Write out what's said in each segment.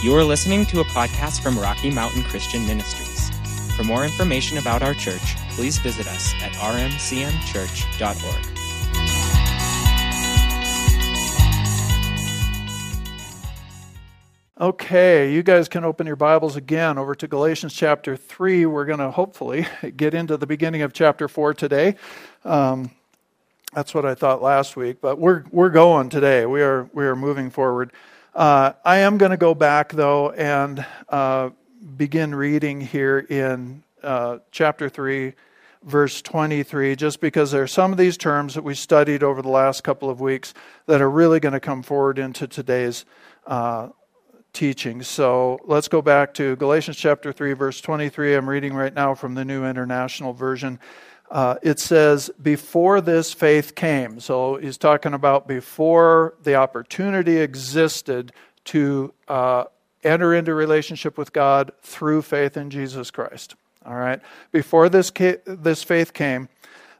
You are listening to a podcast from Rocky Mountain Christian Ministries. For more information about our church, please visit us at rmcmchurch.org. Okay, you guys can open your Bibles again over to Galatians chapter 3. We're going to hopefully get into the beginning of chapter 4 today. Um, that's what I thought last week, but we're, we're going today. We are, we are moving forward. Uh, I am going to go back, though, and uh, begin reading here in uh, chapter 3, verse 23, just because there are some of these terms that we studied over the last couple of weeks that are really going to come forward into today's uh, teaching. So let's go back to Galatians chapter 3, verse 23. I'm reading right now from the New International Version. Uh, it says, Before this faith came. So he's talking about before the opportunity existed to uh, enter into relationship with God through faith in Jesus Christ. All right? Before this, ca- this faith came,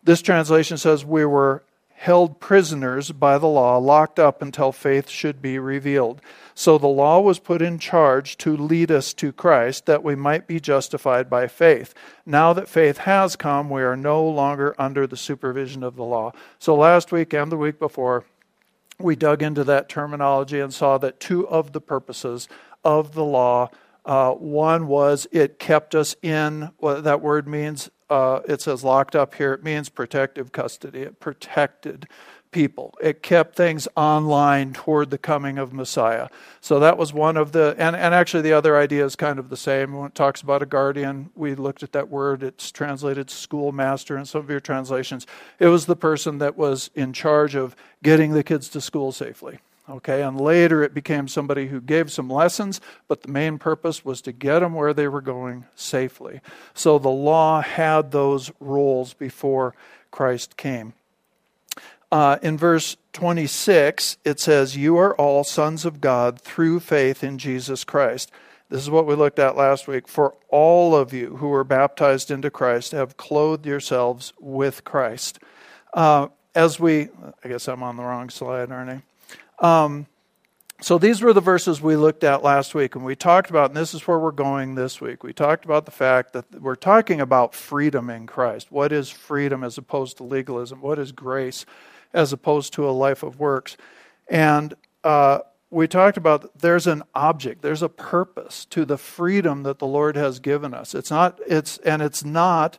this translation says, We were held prisoners by the law, locked up until faith should be revealed. So the law was put in charge to lead us to Christ that we might be justified by faith. Now that faith has come, we are no longer under the supervision of the law. So last week and the week before, we dug into that terminology and saw that two of the purposes of the law uh, one was it kept us in what that word means uh, it says locked up here it means protective custody it protected people. It kept things online toward the coming of Messiah. So that was one of the, and, and actually the other idea is kind of the same. When it talks about a guardian, we looked at that word. It's translated schoolmaster in some of your translations. It was the person that was in charge of getting the kids to school safely. Okay, and later it became somebody who gave some lessons, but the main purpose was to get them where they were going safely. So the law had those roles before Christ came. Uh, in verse 26, it says, You are all sons of God through faith in Jesus Christ. This is what we looked at last week. For all of you who were baptized into Christ have clothed yourselves with Christ. Uh, as we, I guess I'm on the wrong slide, aren't I? Um, so these were the verses we looked at last week, and we talked about, and this is where we're going this week. We talked about the fact that we're talking about freedom in Christ. What is freedom as opposed to legalism? What is grace? As opposed to a life of works. And uh, we talked about there's an object, there's a purpose to the freedom that the Lord has given us. It's not, it's, and it's not,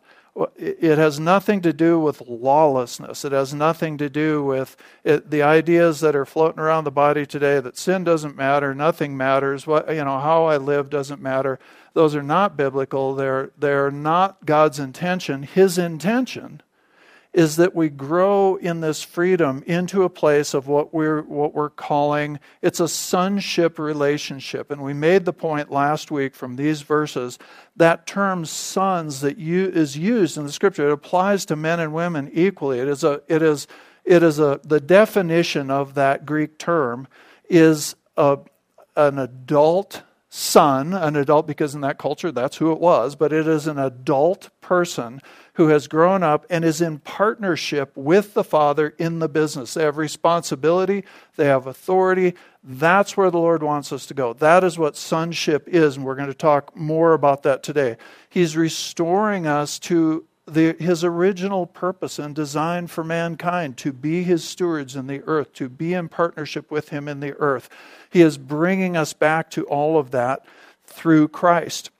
it has nothing to do with lawlessness. It has nothing to do with it, the ideas that are floating around the body today that sin doesn't matter, nothing matters, what, you know, how I live doesn't matter. Those are not biblical. They're, they're not God's intention. His intention is that we grow in this freedom into a place of what we're what we're calling it's a sonship relationship. And we made the point last week from these verses that term sons that you, is used in the scripture. It applies to men and women equally. It is a it is it is a the definition of that greek term is a an adult son an adult because in that culture that's who it was but it is an adult person who has grown up and is in partnership with the Father in the business. They have responsibility, they have authority. That's where the Lord wants us to go. That is what sonship is, and we're going to talk more about that today. He's restoring us to the, his original purpose and design for mankind to be his stewards in the earth, to be in partnership with him in the earth. He is bringing us back to all of that through Christ.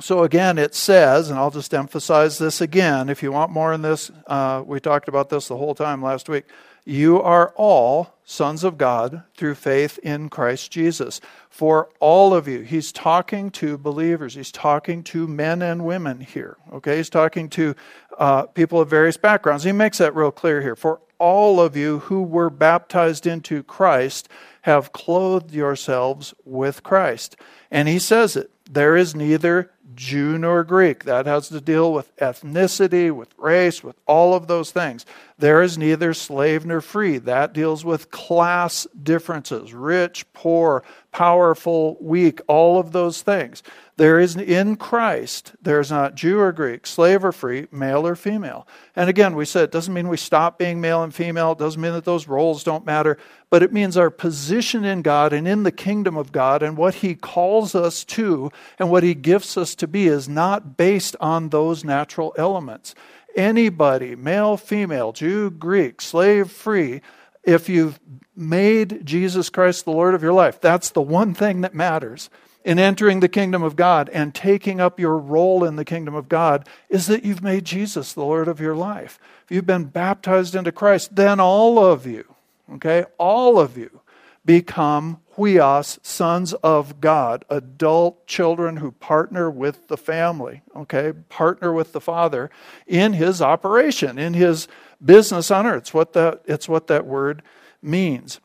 So again, it says, and I'll just emphasize this again. If you want more in this, uh, we talked about this the whole time last week. You are all sons of God through faith in Christ Jesus. For all of you, he's talking to believers. He's talking to men and women here. Okay, he's talking to uh, people of various backgrounds. He makes that real clear here. For all of you who were baptized into Christ have clothed yourselves with Christ. And he says it there is neither Jew nor Greek. That has to deal with ethnicity, with race, with all of those things. There is neither slave nor free. That deals with class differences rich, poor, powerful, weak, all of those things. There is in Christ, there's not Jew or Greek, slave or free, male or female. And again, we said it doesn't mean we stop being male and female. It doesn't mean that those roles don't matter. But it means our position in God and in the kingdom of God and what He calls us to and what He gifts us to be is not based on those natural elements. Anybody, male, female, Jew, Greek, slave, free, if you've made Jesus Christ the Lord of your life, that's the one thing that matters in entering the kingdom of God and taking up your role in the kingdom of God is that you've made Jesus the Lord of your life. If you've been baptized into Christ, then all of you, okay, all of you become huios, sons of God, adult children who partner with the family, okay, partner with the Father in his operation, in his business on earth. It's what that, it's what that word means.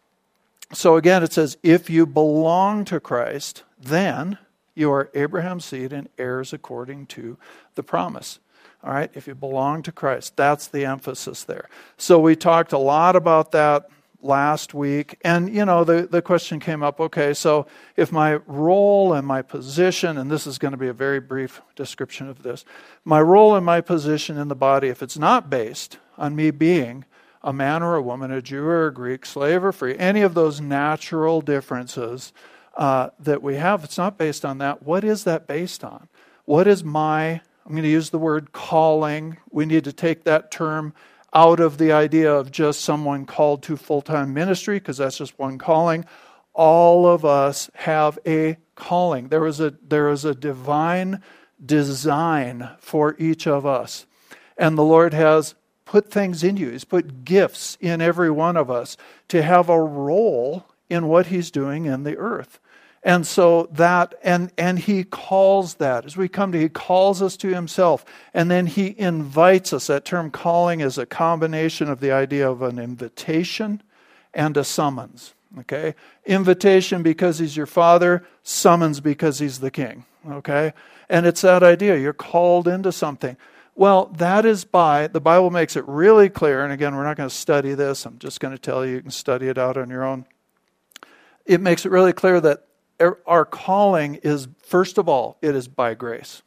So again, it says, if you belong to Christ, then you are Abraham's seed and heirs according to the promise. All right, if you belong to Christ, that's the emphasis there. So we talked a lot about that last week. And, you know, the, the question came up okay, so if my role and my position, and this is going to be a very brief description of this, my role and my position in the body, if it's not based on me being a man or a woman, a Jew or a Greek, slave or free, any of those natural differences, uh, that we have, it's not based on that. What is that based on? What is my, I'm going to use the word calling. We need to take that term out of the idea of just someone called to full time ministry, because that's just one calling. All of us have a calling. There is a, there is a divine design for each of us. And the Lord has put things in you, He's put gifts in every one of us to have a role in what He's doing in the earth. And so that, and, and he calls that. As we come to, he calls us to himself. And then he invites us. That term calling is a combination of the idea of an invitation and a summons. Okay? Invitation because he's your father, summons because he's the king. Okay? And it's that idea. You're called into something. Well, that is by, the Bible makes it really clear, and again, we're not going to study this. I'm just going to tell you, you can study it out on your own. It makes it really clear that Er, our calling is, first of all, it is by grace.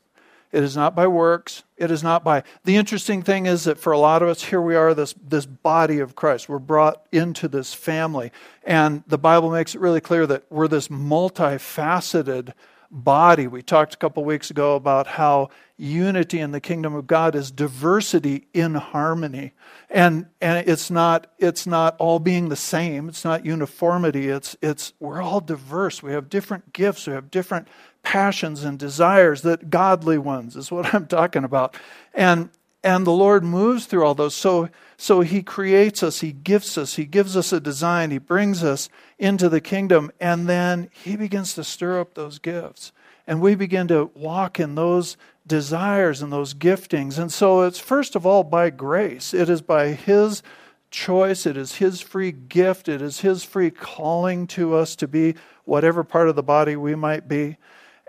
It is not by works. It is not by. The interesting thing is that for a lot of us, here we are, this, this body of Christ. We're brought into this family. And the Bible makes it really clear that we're this multifaceted body. We talked a couple weeks ago about how unity in the kingdom of God is diversity in harmony. And and it's not it's not all being the same. It's not uniformity. It's it's we're all diverse. We have different gifts. We have different passions and desires that godly ones is what I'm talking about. And and the Lord moves through all those. So so he creates us, he gifts us, he gives us a design, he brings us into the kingdom, and then he begins to stir up those gifts. And we begin to walk in those desires and those giftings. And so it's first of all by grace. It is by his choice, it is his free gift, it is his free calling to us to be whatever part of the body we might be.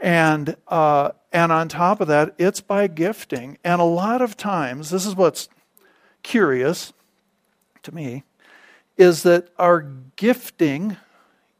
And uh, and on top of that, it's by gifting. And a lot of times, this is what's curious to me is that our gifting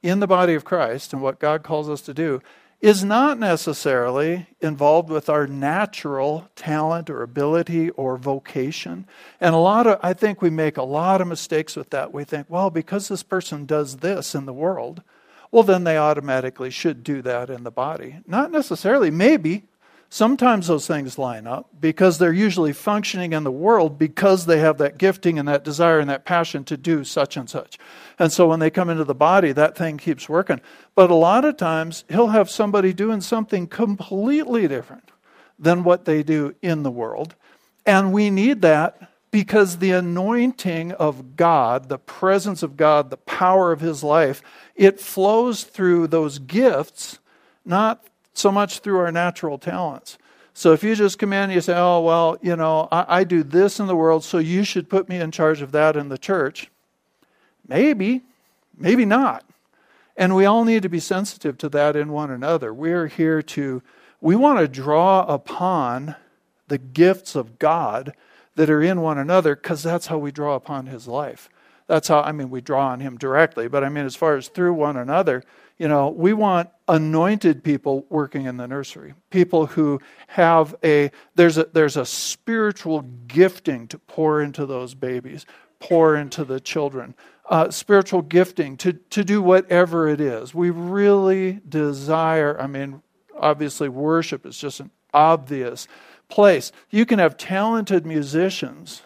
in the body of Christ and what God calls us to do is not necessarily involved with our natural talent or ability or vocation. And a lot of, I think we make a lot of mistakes with that. We think, well, because this person does this in the world, well, then they automatically should do that in the body. Not necessarily. Maybe Sometimes those things line up because they're usually functioning in the world because they have that gifting and that desire and that passion to do such and such. And so when they come into the body, that thing keeps working. But a lot of times, he'll have somebody doing something completely different than what they do in the world. And we need that because the anointing of God, the presence of God, the power of his life, it flows through those gifts, not so much through our natural talents. So if you just come in and you say, oh, well, you know, I, I do this in the world, so you should put me in charge of that in the church, maybe, maybe not. And we all need to be sensitive to that in one another. We're here to, we want to draw upon the gifts of God that are in one another because that's how we draw upon His life. That's how, I mean, we draw on Him directly, but I mean, as far as through one another, you know, we want anointed people working in the nursery. People who have a there's a there's a spiritual gifting to pour into those babies, pour into the children. Uh, spiritual gifting to to do whatever it is. We really desire. I mean, obviously, worship is just an obvious place. You can have talented musicians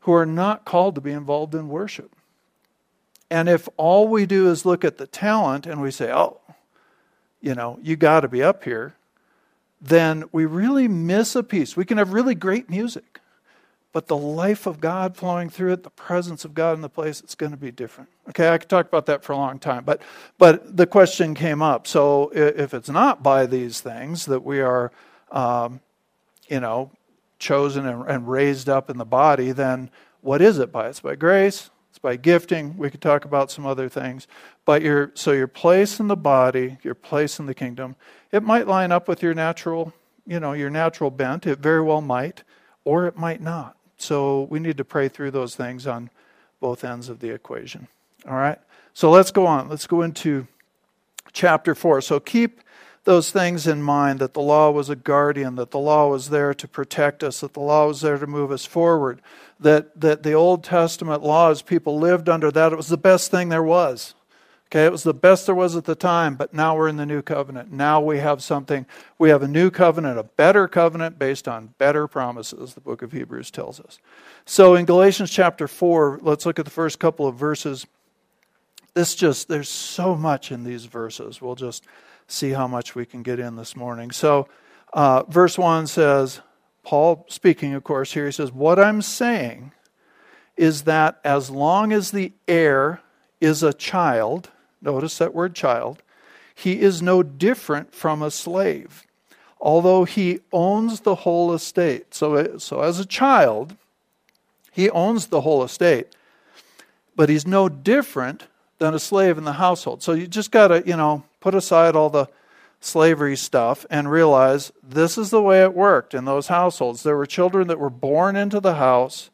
who are not called to be involved in worship. And if all we do is look at the talent and we say, oh, you know, you got to be up here, then we really miss a piece. We can have really great music, but the life of God flowing through it, the presence of God in the place, it's going to be different. Okay, I could talk about that for a long time, but but the question came up. So if it's not by these things that we are, um, you know, chosen and, and raised up in the body, then what is it by? It's by grace, it's by gifting. We could talk about some other things. But your so your place in the body, your place in the kingdom, it might line up with your natural, you know, your natural bent. It very well might, or it might not. So we need to pray through those things on both ends of the equation. All right? So let's go on. Let's go into chapter 4. So keep those things in mind that the law was a guardian, that the law was there to protect us, that the law was there to move us forward, that, that the Old Testament laws, people lived under that. It was the best thing there was. Okay, it was the best there was at the time, but now we're in the new covenant. Now we have something, we have a new covenant, a better covenant based on better promises, the book of Hebrews tells us. So in Galatians chapter 4, let's look at the first couple of verses. This just, there's so much in these verses. We'll just see how much we can get in this morning. So, uh, verse 1 says, Paul speaking, of course, here, he says, What I'm saying is that as long as the heir is a child, notice that word child, he is no different from a slave, although he owns the whole estate. So, so as a child, he owns the whole estate, but he's no different than a slave in the household. So you just got to, you know, put aside all the slavery stuff and realize this is the way it worked in those households. There were children that were born into the house.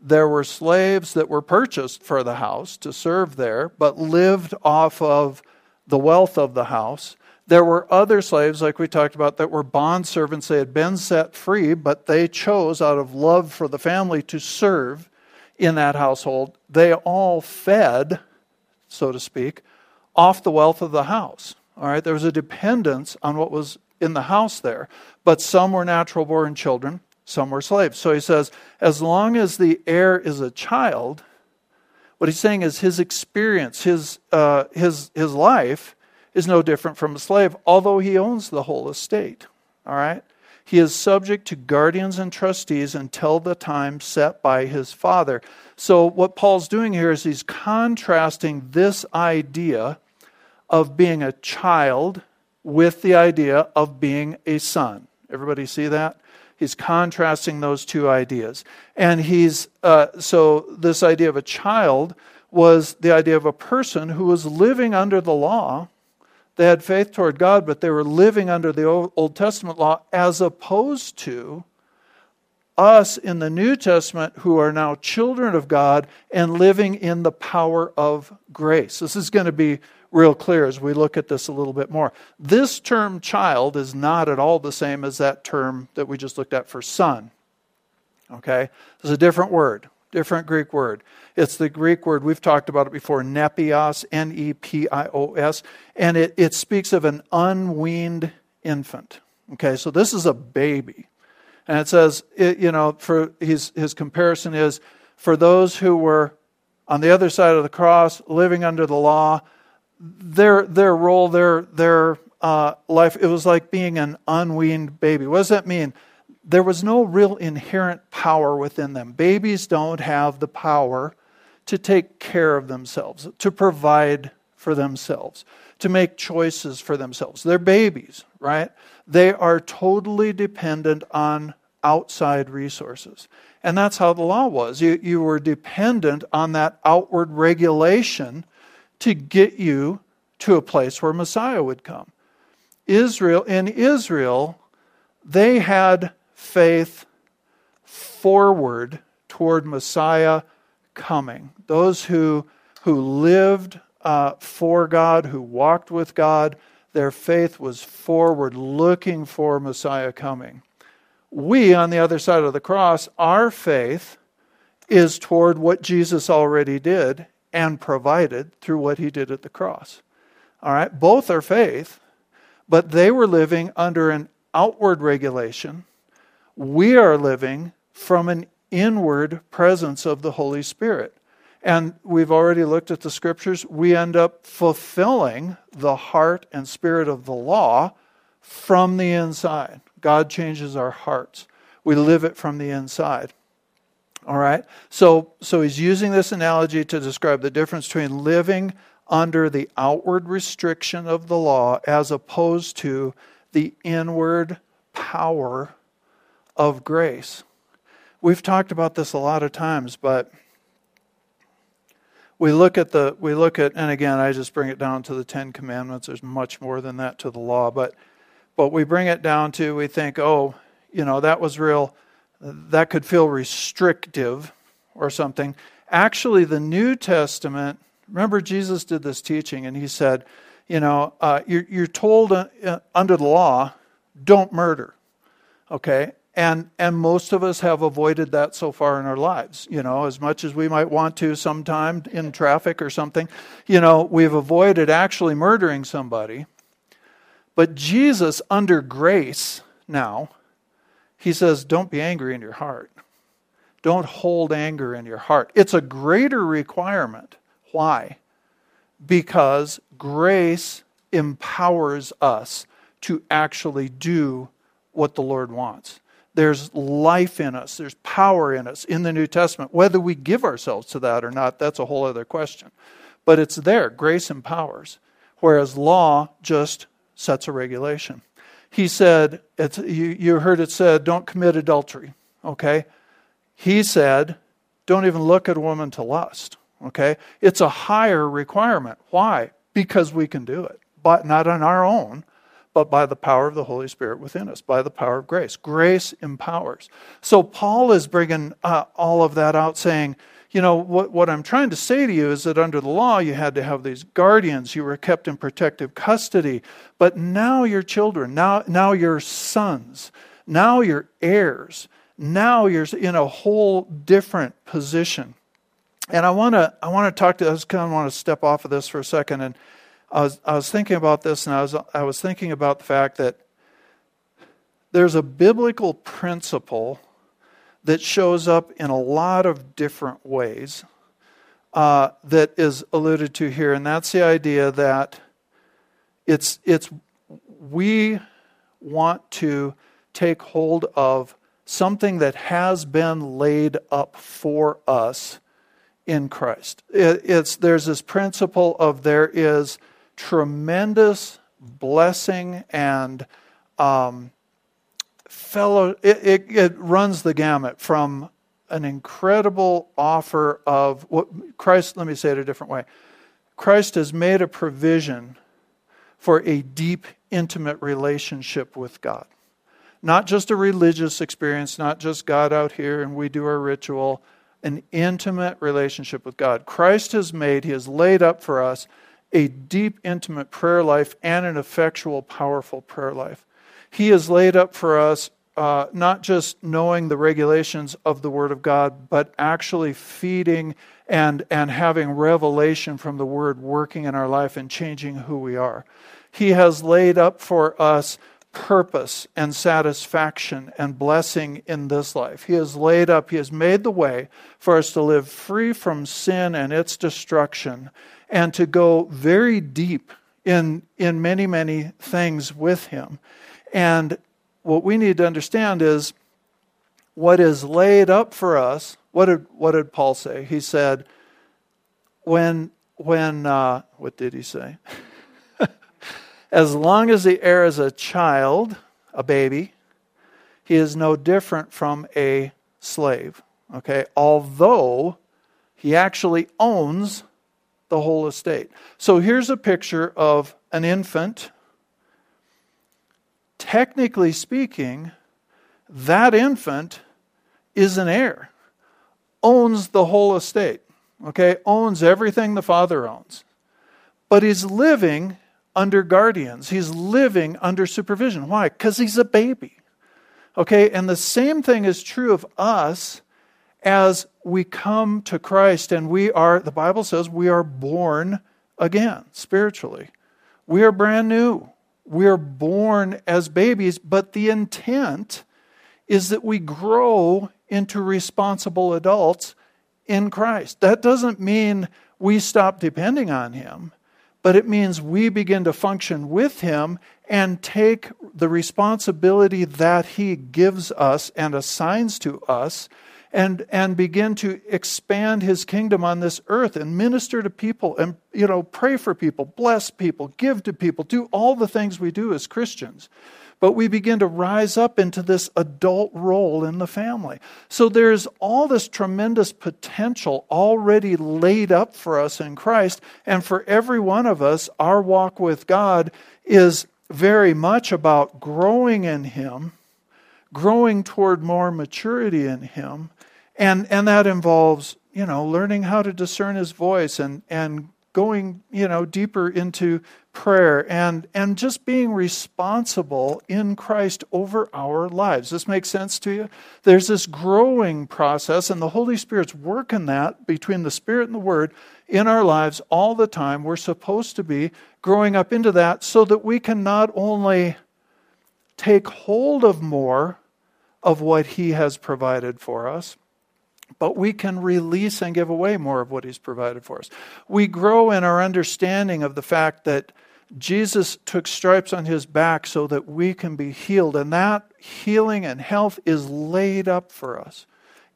There were slaves that were purchased for the house to serve there, but lived off of the wealth of the house. There were other slaves, like we talked about, that were bond servants. They had been set free, but they chose out of love for the family to serve in that household. They all fed, so to speak, off the wealth of the house. All right, there was a dependence on what was in the house there, but some were natural born children, some were slaves. So he says, as long as the heir is a child, what he's saying is his experience, his, uh, his, his life is no different from a slave, although he owns the whole estate. All right? He is subject to guardians and trustees until the time set by his father. So, what Paul's doing here is he's contrasting this idea of being a child with the idea of being a son. Everybody see that? He's contrasting those two ideas. And he's, uh, so this idea of a child was the idea of a person who was living under the law. They had faith toward God, but they were living under the Old Testament law as opposed to us in the New Testament who are now children of God and living in the power of grace. This is going to be real clear as we look at this a little bit more. This term child is not at all the same as that term that we just looked at for son. Okay? It's a different word, different Greek word. It's the Greek word, we've talked about it before, nepios, N E P I O S, and it, it speaks of an unweaned infant. Okay, so this is a baby. And it says, it, you know, for his, his comparison is for those who were on the other side of the cross, living under the law, their their role, their their uh, life, it was like being an unweaned baby. What does that mean? There was no real inherent power within them. Babies don't have the power to take care of themselves, to provide for themselves, to make choices for themselves. They're babies, right? They are totally dependent on outside resources. And that's how the law was. You, you were dependent on that outward regulation to get you to a place where Messiah would come. Israel, in Israel, they had faith forward toward Messiah coming. Those who, who lived uh, for God, who walked with God, their faith was forward, looking for Messiah coming. We, on the other side of the cross, our faith is toward what Jesus already did and provided through what he did at the cross. All right, both are faith, but they were living under an outward regulation. We are living from an inward presence of the Holy Spirit. And we've already looked at the scriptures. We end up fulfilling the heart and spirit of the law from the inside. God changes our hearts. We live it from the inside. All right? So, so he's using this analogy to describe the difference between living under the outward restriction of the law as opposed to the inward power of grace. We've talked about this a lot of times, but we look at the we look at and again I just bring it down to the 10 commandments. There's much more than that to the law, but but we bring it down to we think, "Oh, you know, that was real that could feel restrictive or something." Actually, the New Testament, remember Jesus did this teaching and he said, you know, uh, you're, you're told uh, under the law, don't murder. Okay? And, and most of us have avoided that so far in our lives. You know, as much as we might want to sometime in traffic or something, you know, we've avoided actually murdering somebody. But Jesus, under grace now, he says, don't be angry in your heart. Don't hold anger in your heart. It's a greater requirement. Why? Because grace empowers us to actually do what the Lord wants. There's life in us, there's power in us in the New Testament. Whether we give ourselves to that or not, that's a whole other question. But it's there. Grace empowers, whereas law just sets a regulation. He said, you, you heard it said, don't commit adultery. Okay? He said, don't even look at a woman to lust. Okay? It's a higher requirement. Why? Because we can do it, but not on our own but by the power of the Holy Spirit within us, by the power of grace. Grace empowers. So Paul is bringing uh, all of that out, saying, you know, what, what I'm trying to say to you is that under the law, you had to have these guardians. You were kept in protective custody. But now you're children. Now, now you're sons. Now you're heirs. Now you're in a whole different position. And I want to I want to talk to I just kind of want to step off of this for a second and I was, I was thinking about this and I was, I was thinking about the fact that there's a biblical principle that shows up in a lot of different ways uh, that is alluded to here, and that's the idea that it's, it's we want to take hold of something that has been laid up for us in Christ. It, it's, there's this principle of there is tremendous blessing and um, fellow. It, it, it runs the gamut from an incredible offer of what Christ. Let me say it a different way. Christ has made a provision for a deep, intimate relationship with God. Not just a religious experience, not just God out here and we do our ritual, an intimate relationship with God. Christ has made, He has laid up for us a deep, intimate prayer life and an effectual, powerful prayer life. He has laid up for us uh, not just knowing the regulations of the Word of God, but actually feeding and, and having revelation from the Word working in our life and changing who we are. He has laid up for us purpose and satisfaction and blessing in this life. He has laid up, He has made the way for us to live free from sin and its destruction and to go very deep in, in many, many things with Him. And what we need to understand is what is laid up for us. What did, what did Paul say? He said, when, when uh, what did he say? as long as the heir is a child, a baby, he is no different from a slave. Okay, although he actually owns the whole estate. So here's a picture of an infant. Technically speaking, that infant is an heir, owns the whole estate. okay, owns everything the Father owns. But he's living under guardians, he's living under supervision. Why? Because he's a baby. Okay, and the same thing is true of us as we come to Christ and we are, the Bible says, we are born again spiritually. We are brand new. We are born as babies, but the intent is that we grow into responsible adults in Christ. That doesn't mean we stop depending on Him, but it means we begin to function with Him and take the responsibility that He gives us and assigns to us and, and begin to expand his kingdom on this earth and minister to people and you know pray for people bless people give to people do all the things we do as christians. But we begin to rise up into this adult role in the family. So there's all this tremendous potential already laid up for us in christ and for every one of us our walk with god is very much about growing in him growing toward more maturity in him and, and that involves, you know, learning how to discern his voice and, and going, you know, deeper into prayer and, and just being responsible in Christ over our lives. This makes sense to you? There's this growing process, and the Holy Spirit's working that between the Spirit and the Word in our lives all the time. We're supposed to be growing up into that so that we can not only take hold of more of what He has provided for us, but we can release and give away more of what He's provided for us. We grow in our understanding of the fact that Jesus took stripes on His back so that we can be healed, and that healing and health is laid up for us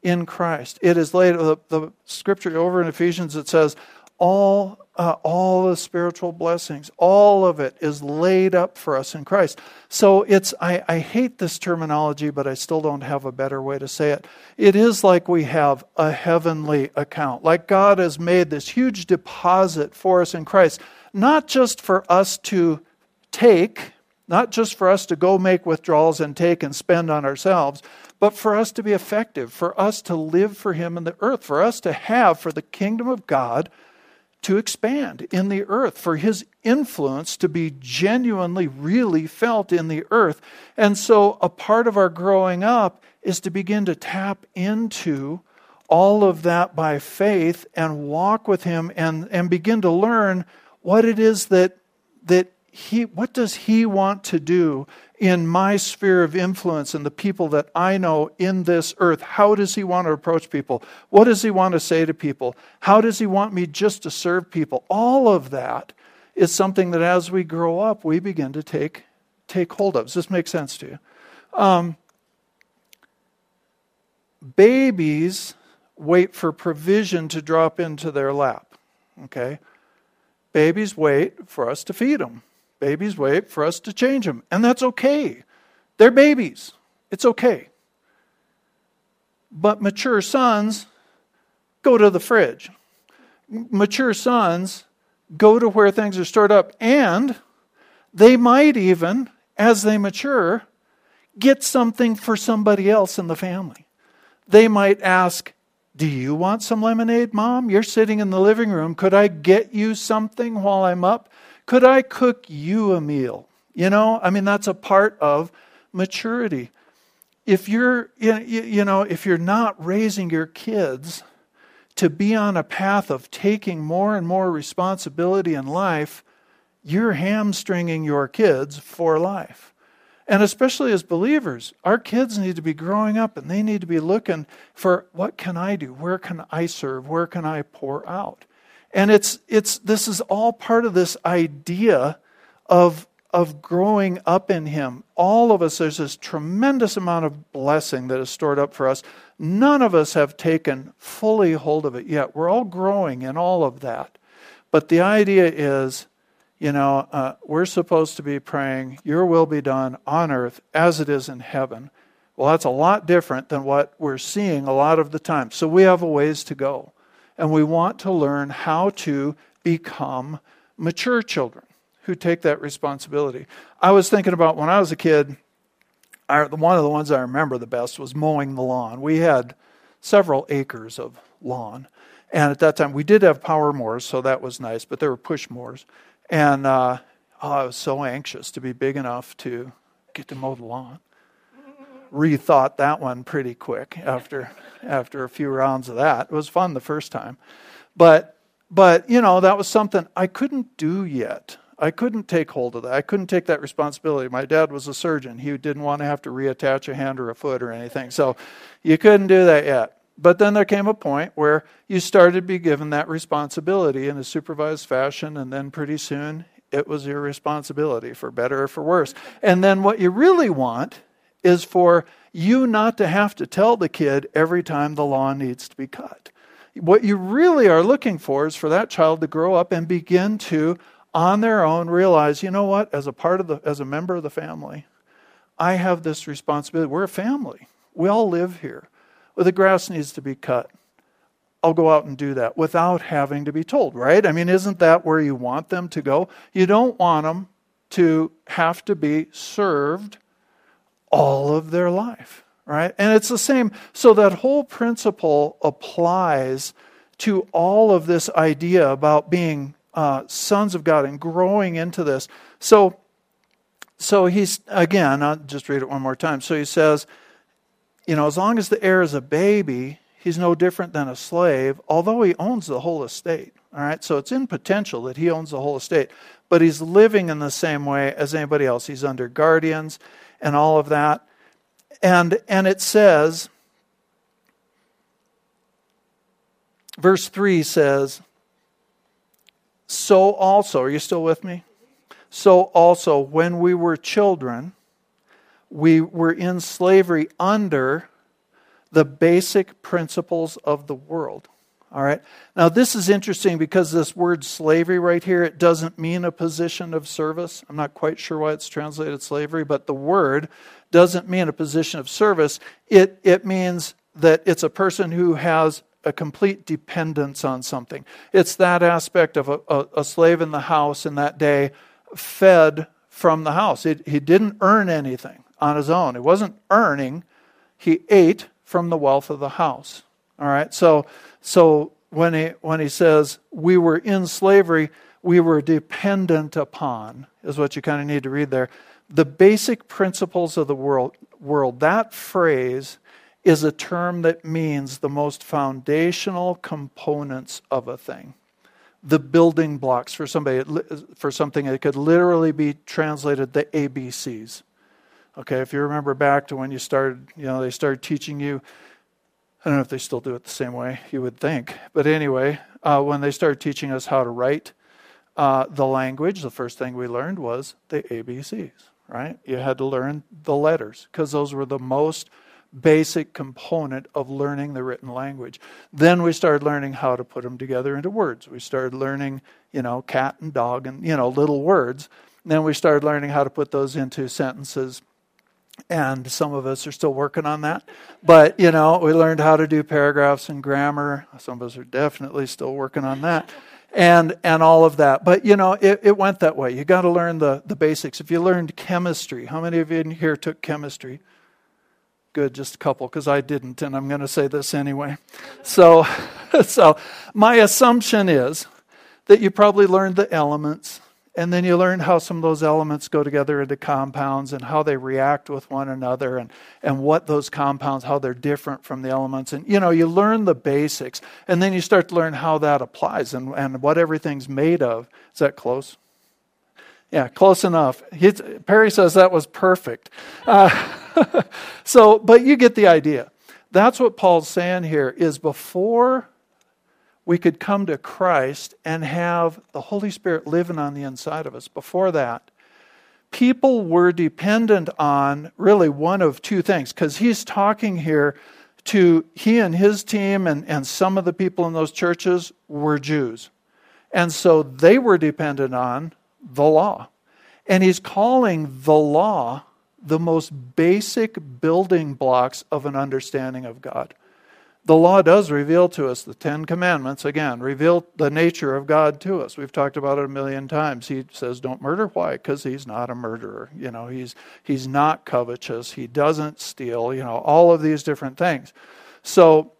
in Christ. It is laid, the, the scripture over in Ephesians, it says, all uh, all the spiritual blessings, all of it is laid up for us in Christ. So it's, I, I hate this terminology, but I still don't have a better way to say it. It is like we have a heavenly account, like God has made this huge deposit for us in Christ, not just for us to take, not just for us to go make withdrawals and take and spend on ourselves, but for us to be effective, for us to live for Him in the earth, for us to have for the kingdom of God to expand in the earth, for his influence to be genuinely, really felt in the earth. And so, a part of our growing up is to begin to tap into all of that by faith and walk with him and, and begin to learn what it is that, that he, what does he want to do in my sphere of influence and the people that I know in this earth? How does He want to approach people? What does He want to say to people? How does He want me just to serve people? All of that is something that as we grow up, we begin to take, take hold of. Does this make sense to you? Um, babies wait for provision to drop into their lap. Okay? Babies wait for us to feed them. Babies wait for us to change them, and that's okay. They're babies. It's okay. But mature sons go to the fridge. Mature sons go to where things are stored up, and they might even, as they mature, get something for somebody else in the family. They might ask, Do you want some lemonade, Mom? You're sitting in the living room. Could I get you something while I'm up? Could I cook you a meal? You know, I mean, that's a part of maturity. If you're, you know, if you're not raising your kids to be on a path of taking more and more responsibility in life, you're hamstringing your kids for life. And especially as believers, our kids need to be growing up and they need to be looking for what can I do? Where can I serve? Where can I pour out? And it's, it's, this is all part of this idea of, of growing up in Him. All of us, there's this tremendous amount of blessing that is stored up for us. None of us have taken fully hold of it yet. We're all growing in all of that. But the idea is, you know, uh, we're supposed to be praying, Your will be done on earth as it is in heaven. Well, that's a lot different than what we're seeing a lot of the time. So we have a ways to go and we want to learn how to become mature children who take that responsibility. I was thinking about when I was a kid, I, one of the ones I remember the best was mowing the lawn. We had several acres of lawn. And at that time, we did have power mowers, so that was nice, but there were push mowers. And uh, oh, I was so anxious to be big enough to get to mow the lawn. Rethought that one pretty quick after after a few rounds of that. It was fun the first time, but but you know that was something I couldn't do yet. I couldn't take hold of that. I couldn't take that responsibility. My dad was a surgeon. He didn't want to have to reattach a hand or a foot or anything. So you couldn't do that yet. But then there came a point where you started to be given that responsibility in a supervised fashion, and then pretty soon it was your responsibility, for better or for worse. And then what you really want is for you not to have to tell the kid every time the lawn needs to be cut. What you really are looking for is for that child to grow up and begin to on their own realize, you know what, as a part of the as a member of the family, I have this responsibility. We're a family. We all live here. Well, the grass needs to be cut. I'll go out and do that without having to be told, right? I mean, isn't that where you want them to go? You don't want them to have to be served all of their life, right? And it's the same. So that whole principle applies to all of this idea about being uh, sons of God and growing into this. So, so he's again. I'll just read it one more time. So he says, you know, as long as the heir is a baby, he's no different than a slave, although he owns the whole estate. All right, so it's in potential that he owns the whole estate, but he's living in the same way as anybody else. He's under guardians and all of that. And and it says verse 3 says so also, are you still with me? So also, when we were children, we were in slavery under the basic principles of the world. All right. Now, this is interesting because this word slavery right here, it doesn't mean a position of service. I'm not quite sure why it's translated slavery, but the word doesn't mean a position of service. It, it means that it's a person who has a complete dependence on something. It's that aspect of a, a, a slave in the house in that day fed from the house. It, he didn't earn anything on his own. He wasn't earning, he ate from the wealth of the house. All right? So, so when, he, when he says we were in slavery, we were dependent upon, is what you kind of need to read there. The basic principles of the world, world that phrase is a term that means the most foundational components of a thing. The building blocks for somebody for something it could literally be translated the ABCs. Okay, if you remember back to when you started, you know, they started teaching you. I don't know if they still do it the same way. You would think, but anyway, uh, when they started teaching us how to write uh, the language, the first thing we learned was the ABCs. Right? You had to learn the letters because those were the most basic component of learning the written language. Then we started learning how to put them together into words. We started learning, you know, cat and dog and, you know, little words. Then we started learning how to put those into sentences. And some of us are still working on that. But, you know, we learned how to do paragraphs and grammar. Some of us are definitely still working on that. And, and all of that. But, you know, it, it went that way. You got to learn the, the basics. If you learned chemistry, how many of you in here took chemistry? good, just a couple, because I didn't, and I'm going to say this anyway. So, so my assumption is that you probably learned the elements, and then you learn how some of those elements go together into compounds and how they react with one another and, and what those compounds, how they're different from the elements. And, you know, you learn the basics, and then you start to learn how that applies and, and what everything's made of. Is that close? Yeah, close enough. He's, Perry says that was perfect. Uh, so, but you get the idea. That's what Paul's saying here is before we could come to Christ and have the Holy Spirit living on the inside of us, before that, people were dependent on really one of two things, because he's talking here to he and his team and, and some of the people in those churches were Jews. And so they were dependent on the law. And he's calling the law the most basic building blocks of an understanding of God. The law does reveal to us the Ten Commandments, again, reveal the nature of God to us. We've talked about it a million times. He says, Don't murder. Why? Because he's not a murderer. You know, he's, he's not covetous. He doesn't steal, you know, all of these different things. So,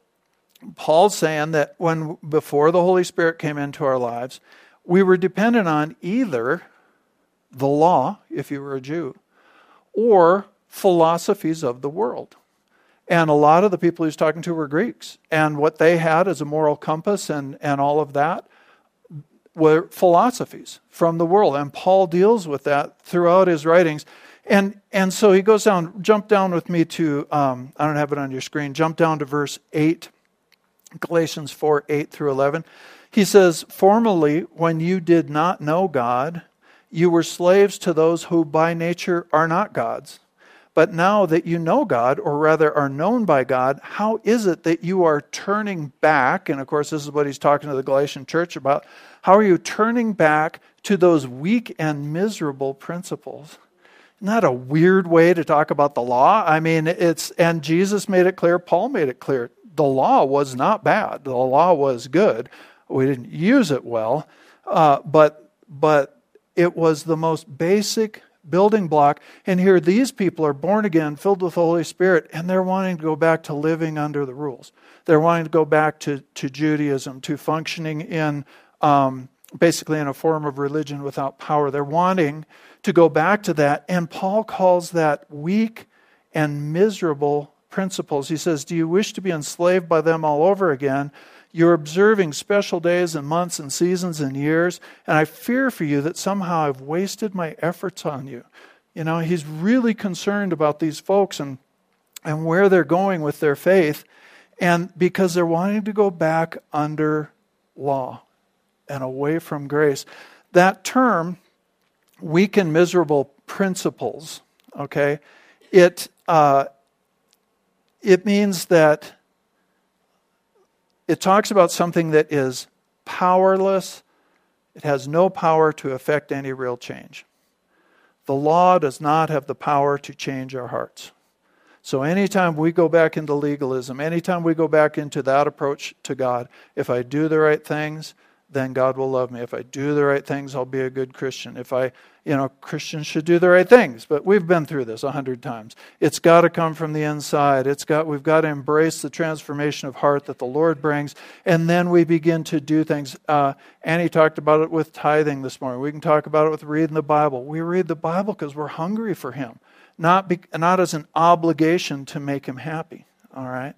Paul's saying that when before the Holy Spirit came into our lives, we were dependent on either the law, if you were a Jew, or philosophies of the world. And a lot of the people he was talking to were Greeks. And what they had as a moral compass and, and all of that were philosophies from the world. And Paul deals with that throughout his writings. And, and so he goes down, jump down with me to, um, I don't have it on your screen, jump down to verse 8, Galatians 4 8 through 11. He says, Formerly, when you did not know God, you were slaves to those who by nature are not gods. But now that you know God, or rather are known by God, how is it that you are turning back? And of course, this is what he's talking to the Galatian church about. How are you turning back to those weak and miserable principles? That a weird way to talk about the law? I mean, it's, and Jesus made it clear, Paul made it clear. The law was not bad, the law was good. We didn't use it well, uh, but, but it was the most basic building block. And here, these people are born again, filled with the Holy Spirit, and they're wanting to go back to living under the rules. They're wanting to go back to, to Judaism, to functioning in um, basically in a form of religion without power. They're wanting to go back to that. And Paul calls that weak and miserable principles. He says, Do you wish to be enslaved by them all over again? You're observing special days and months and seasons and years, and I fear for you that somehow I've wasted my efforts on you. You know, he's really concerned about these folks and, and where they're going with their faith, and because they're wanting to go back under law and away from grace. That term, weak and miserable principles, okay, it, uh, it means that it talks about something that is powerless, it has no power to affect any real change. The law does not have the power to change our hearts. So, anytime we go back into legalism, anytime we go back into that approach to God, if I do the right things, then God will love me. If I do the right things, I'll be a good Christian. If I, you know, Christians should do the right things, but we've been through this a hundred times. It's got to come from the inside. It's got, we've got to embrace the transformation of heart that the Lord brings, and then we begin to do things. Uh, Annie talked about it with tithing this morning. We can talk about it with reading the Bible. We read the Bible because we're hungry for Him, not be, not as an obligation to make Him happy. All right,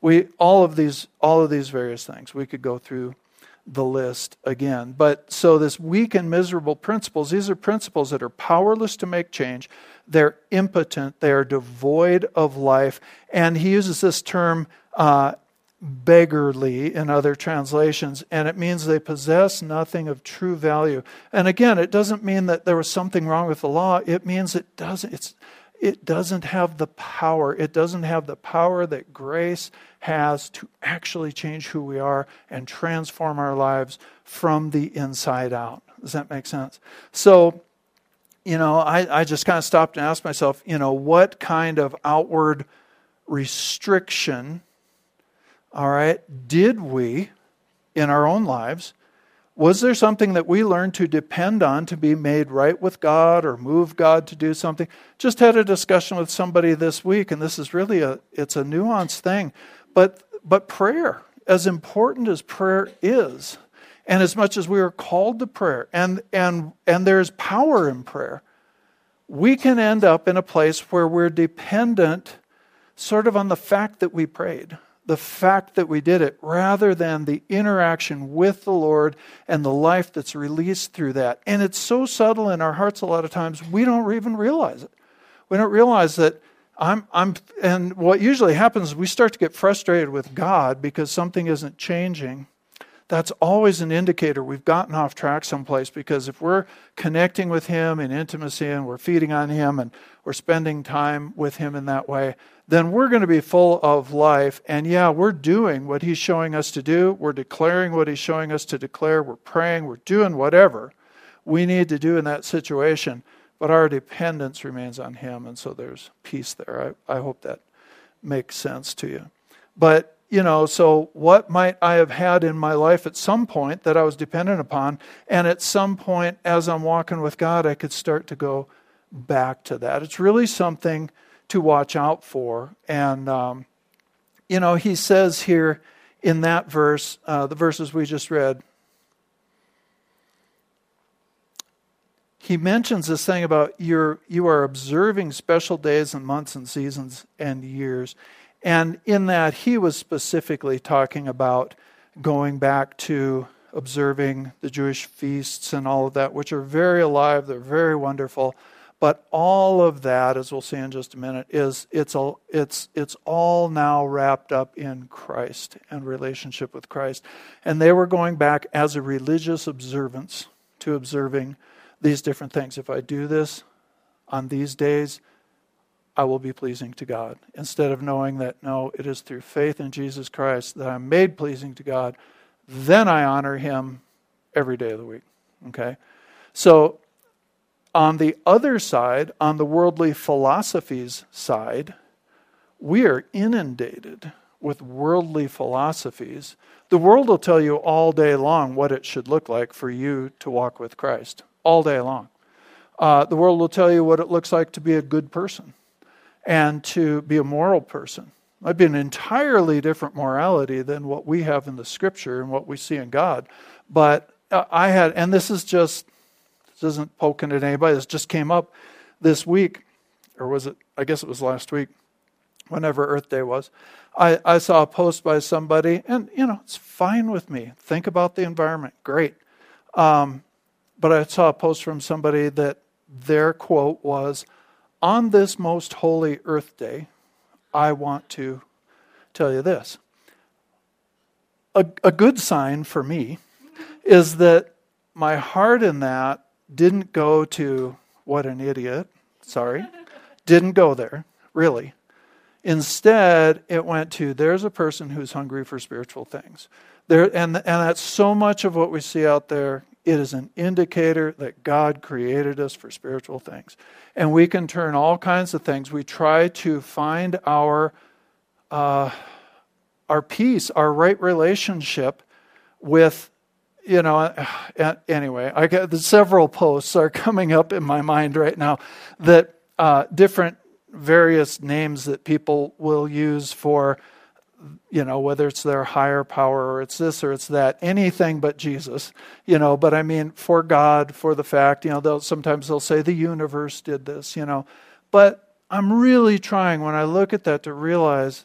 we all of these all of these various things we could go through the list again. But so, this weak and miserable principles, these are principles that are powerless to make change. They're impotent, they are devoid of life. And he uses this term uh, beggarly in other translations, and it means they possess nothing of true value. And again, it doesn't mean that there was something wrong with the law, it means it doesn't. It's, it doesn't have the power. It doesn't have the power that grace has to actually change who we are and transform our lives from the inside out. Does that make sense? So, you know, I, I just kind of stopped and asked myself, you know, what kind of outward restriction, all right, did we in our own lives was there something that we learned to depend on to be made right with God or move God to do something? Just had a discussion with somebody this week, and this is really a it's a nuanced thing. But but prayer, as important as prayer is, and as much as we are called to prayer, and and and there's power in prayer, we can end up in a place where we're dependent sort of on the fact that we prayed the fact that we did it rather than the interaction with the Lord and the life that's released through that. And it's so subtle in our hearts a lot of times, we don't even realize it. We don't realize that I'm, I'm, and what usually happens is we start to get frustrated with God because something isn't changing. That's always an indicator we've gotten off track someplace because if we're connecting with Him in intimacy and we're feeding on Him and we're spending time with Him in that way, then we're going to be full of life. And yeah, we're doing what He's showing us to do. We're declaring what He's showing us to declare. We're praying. We're doing whatever we need to do in that situation. But our dependence remains on Him. And so there's peace there. I, I hope that makes sense to you. But, you know, so what might I have had in my life at some point that I was dependent upon? And at some point, as I'm walking with God, I could start to go back to that. It's really something to watch out for. And, um, you know, he says here in that verse, uh, the verses we just read, he mentions this thing about you're, you are observing special days and months and seasons and years. And in that, he was specifically talking about going back to observing the Jewish feasts and all of that, which are very alive, they're very wonderful. But all of that, as we'll see in just a minute, is it's all it's it's all now wrapped up in Christ and relationship with Christ. And they were going back as a religious observance to observing these different things. If I do this on these days, I will be pleasing to God. Instead of knowing that, no, it is through faith in Jesus Christ that I'm made pleasing to God, then I honor Him every day of the week. Okay? So, on the other side, on the worldly philosophies side, we are inundated with worldly philosophies. The world will tell you all day long what it should look like for you to walk with Christ all day long. Uh, the world will tell you what it looks like to be a good person and to be a moral person. Might be an entirely different morality than what we have in the scripture and what we see in God. But uh, I had, and this is just, this isn't poking at anybody, this just came up this week, or was it, I guess it was last week, whenever Earth Day was. I, I saw a post by somebody, and, you know, it's fine with me. Think about the environment, great. Um, but I saw a post from somebody that their quote was On this most holy Earth Day, I want to tell you this. A, a good sign for me is that my heart in that didn't go to what an idiot, sorry, didn't go there, really. Instead, it went to there's a person who's hungry for spiritual things. There, and, and that's so much of what we see out there it is an indicator that God created us for spiritual things. And we can turn all kinds of things. We try to find our, uh, our peace, our right relationship with, you know, anyway, I got several posts are coming up in my mind right now that uh, different various names that people will use for you know, whether it's their higher power or it's this or it's that, anything but Jesus, you know, but I mean, for God, for the fact, you know, they'll, sometimes they'll say the universe did this, you know, but I'm really trying when I look at that to realize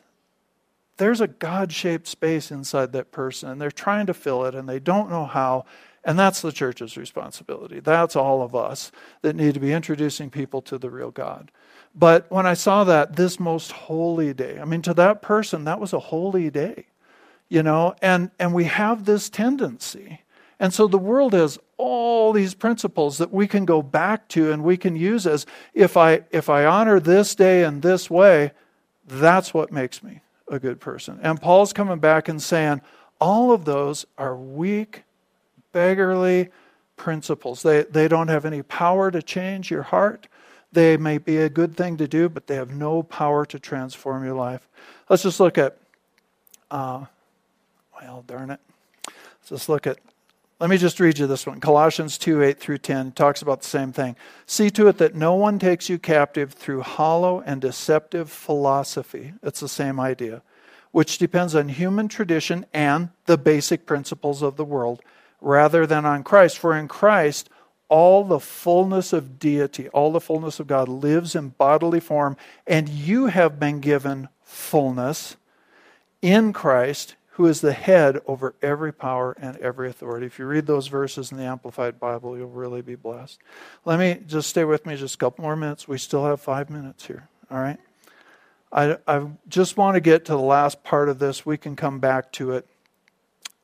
there's a God shaped space inside that person and they're trying to fill it and they don't know how. And that's the church's responsibility. That's all of us that need to be introducing people to the real God. But when I saw that, this most holy day, I mean, to that person, that was a holy day, you know, and, and we have this tendency. And so the world has all these principles that we can go back to and we can use as if I, if I honor this day in this way, that's what makes me a good person. And Paul's coming back and saying, all of those are weak, beggarly principles. They, they don't have any power to change your heart. They may be a good thing to do, but they have no power to transform your life. Let's just look at, uh, well, darn it. Let's just look at, let me just read you this one. Colossians 2 8 through 10 talks about the same thing. See to it that no one takes you captive through hollow and deceptive philosophy. It's the same idea, which depends on human tradition and the basic principles of the world rather than on Christ. For in Christ, all the fullness of deity, all the fullness of God lives in bodily form, and you have been given fullness in Christ, who is the head over every power and every authority. If you read those verses in the Amplified Bible, you'll really be blessed. Let me just stay with me just a couple more minutes. We still have five minutes here, all right? I, I just want to get to the last part of this. We can come back to it.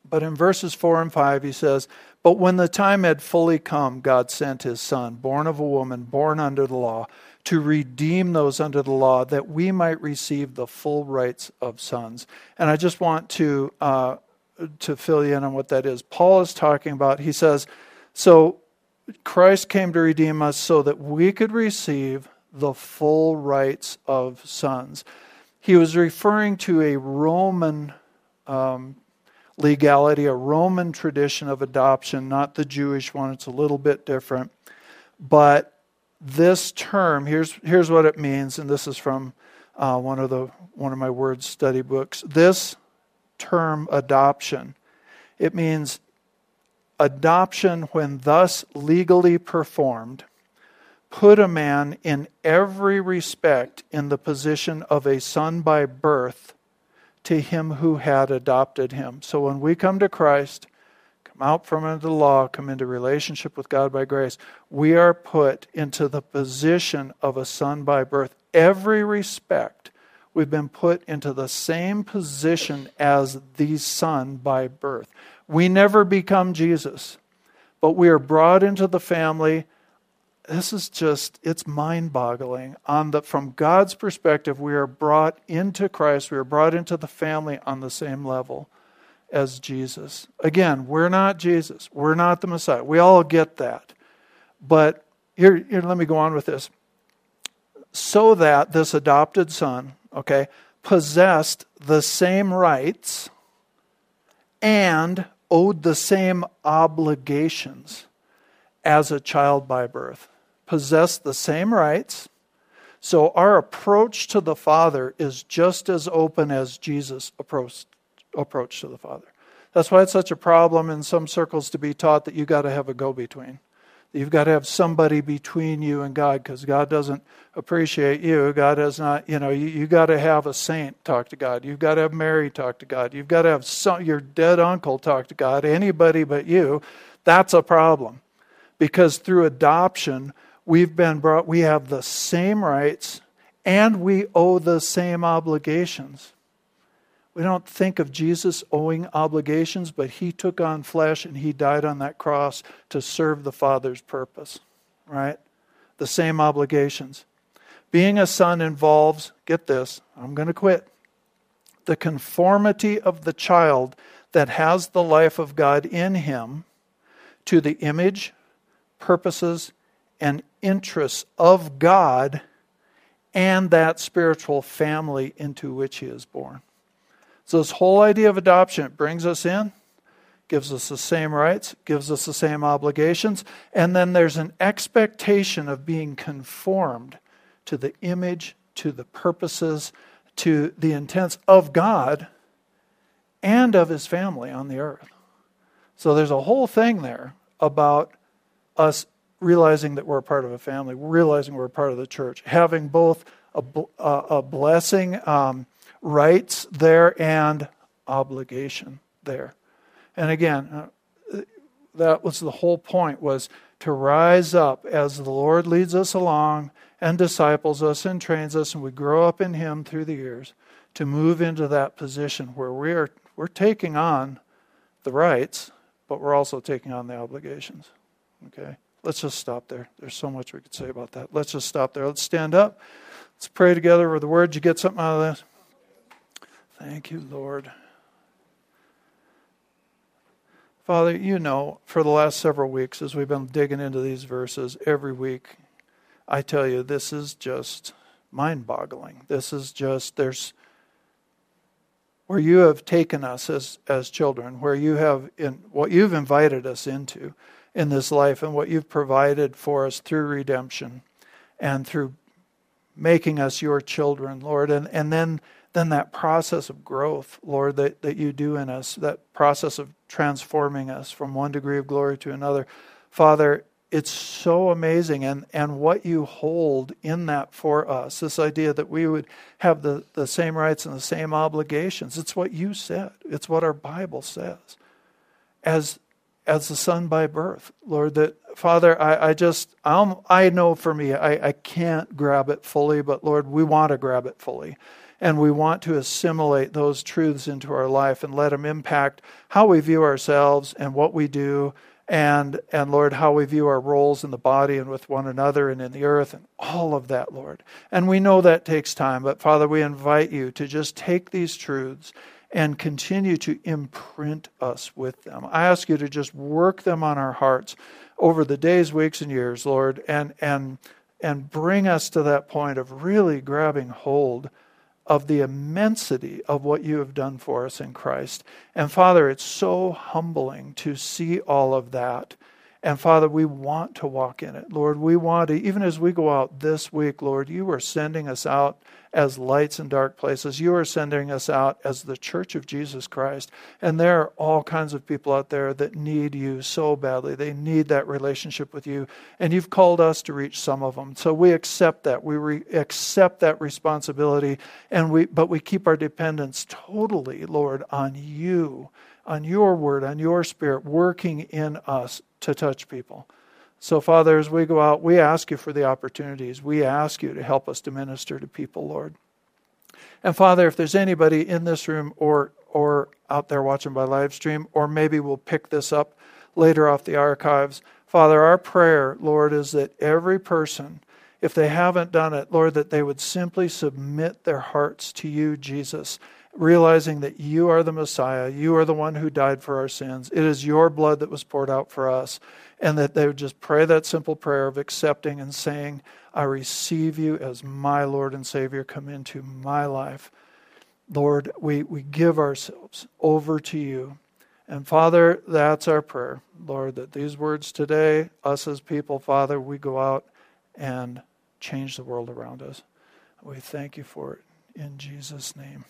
But in verses 4 and 5, he says, but when the time had fully come, God sent his Son, born of a woman, born under the law, to redeem those under the law, that we might receive the full rights of sons. And I just want to uh, to fill you in on what that is. Paul is talking about. He says, so Christ came to redeem us so that we could receive the full rights of sons. He was referring to a Roman um, legality, a Roman tradition of adoption, not the Jewish one. It's a little bit different. But this term, here's, here's what it means, and this is from uh, one, of the, one of my word study books. This term adoption. It means adoption when thus legally performed put a man in every respect in the position of a son by birth to him who had adopted him. So when we come to Christ, come out from under the law, come into relationship with God by grace, we are put into the position of a son by birth. Every respect, we've been put into the same position as the son by birth. We never become Jesus, but we are brought into the family this is just it's mind-boggling. On the from God's perspective we are brought into Christ we are brought into the family on the same level as Jesus. Again we're not Jesus. We're not the Messiah. We all get that. But here, here let me go on with this. So that this adopted son okay possessed the same rights and owed the same obligations as a child by birth possess the same rights. So our approach to the Father is just as open as Jesus' approach, approach to the Father. That's why it's such a problem in some circles to be taught that you've got to have a go between. You've got to have somebody between you and God because God doesn't appreciate you. God does not, you know, you, you got to have a saint talk to God. You've got to have Mary talk to God. You've got to have some, your dead uncle talk to God. Anybody but you. That's a problem because through adoption, we've been brought, we have the same rights and we owe the same obligations. We don't think of Jesus owing obligations, but he took on flesh and he died on that cross to serve the Father's purpose, right? The same obligations. Being a son involves, get this, I'm going to quit, the conformity of the child that has the life of God in him to the image, purposes, and interests of God and that spiritual family into which he is born. So, this whole idea of adoption it brings us in, gives us the same rights, gives us the same obligations, and then there's an expectation of being conformed to the image, to the purposes, to the intents of God and of his family on the earth. So, there's a whole thing there about us realizing that we're a part of a family, realizing we're a part of the church, having both a, a blessing, um, rights there, and obligation there. And again, uh, that was the whole point was to rise up as the Lord leads us along and disciples us and trains us and we grow up in him through the years to move into that position where we are we're taking on the rights but we're also taking on the obligations okay Let's just stop there. There's so much we could say about that. Let's just stop there. Let's stand up. Let's pray together with the word. You get something out of this? Thank you, Lord. Father, you know, for the last several weeks, as we've been digging into these verses every week, I tell you, this is just mind boggling. This is just, there's, where you have taken us as, as children, where you have, in what you've invited us into in this life and what you've provided for us through redemption and through making us your children, Lord. And, and then, then that process of growth, Lord, that, that you do in us, that process of transforming us from one degree of glory to another. Father, it's so amazing and, and what you hold in that for us this idea that we would have the, the same rights and the same obligations it's what you said it's what our bible says as as a son by birth, Lord. That Father, I, I just I'm, i know for me I, I can't grab it fully, but Lord, we want to grab it fully. And we want to assimilate those truths into our life and let them impact how we view ourselves and what we do and and Lord, how we view our roles in the body and with one another and in the earth and all of that, Lord. And we know that takes time, but Father, we invite you to just take these truths and continue to imprint us with them. I ask you to just work them on our hearts over the days, weeks, and years, Lord, and and and bring us to that point of really grabbing hold of the immensity of what you have done for us in Christ. And Father, it's so humbling to see all of that And Father, we want to walk in it. Lord, we want to, even as we go out this week, Lord, you are sending us out as lights in dark places. You are sending us out as the church of Jesus Christ. And there are all kinds of people out there that need you so badly. They need that relationship with you. And you've called us to reach some of them. So we accept that. We re- accept that responsibility. And we, but we keep our dependence totally, Lord, on you on your word, on your spirit working in us to touch people. So, Father, as we go out, we ask you for the opportunities. We ask you to help us to minister to people, Lord. And Father, if there's anybody in this room or or out there watching by live stream, or maybe we'll pick this up later off the archives, Father, our prayer, Lord, is that every person, if they haven't done it, Lord, that they would simply submit their hearts to you, Jesus, realizing that you are the Messiah, you are the one who died for our sins. It is your blood that was poured out for us. And that they would just pray that simple prayer of accepting and saying, I receive you as my Lord and Savior. Come into my life. Lord, we, we give ourselves over to you. And Father, that's our prayer. Lord, that these words today, us as people, Father, we go out and change the world around us. We thank you for it in Jesus' name.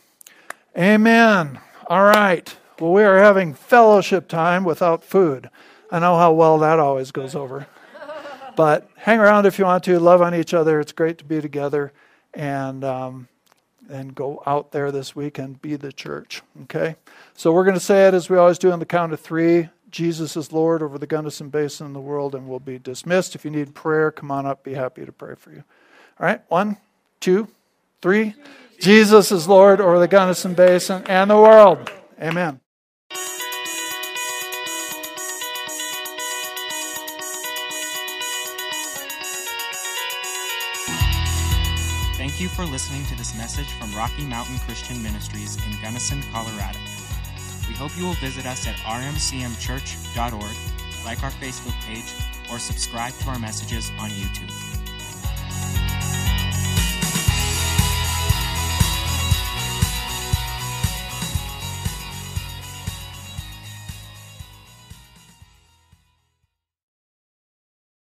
Amen. All right. Well, we are having fellowship time without food. I know how well that always goes over. But hang around if you want to. Love on each other. It's great to be together. And, um, and go out there this week and be the church. Okay? So we're going to say it as we always do on the count of three. Jesus is Lord over the Gunnison Basin and the world, and we'll be dismissed. If you need prayer, come on up. Be happy to pray for you. All right? One, two, three. Jesus is Lord over the Gunnison Basin and the world. Amen. Thank you for listening to this message from Rocky Mountain Christian Ministries in Gunnison, Colorado. We hope you will visit us at rmcmchurch.org, like our Facebook page, or subscribe to our messages on YouTube.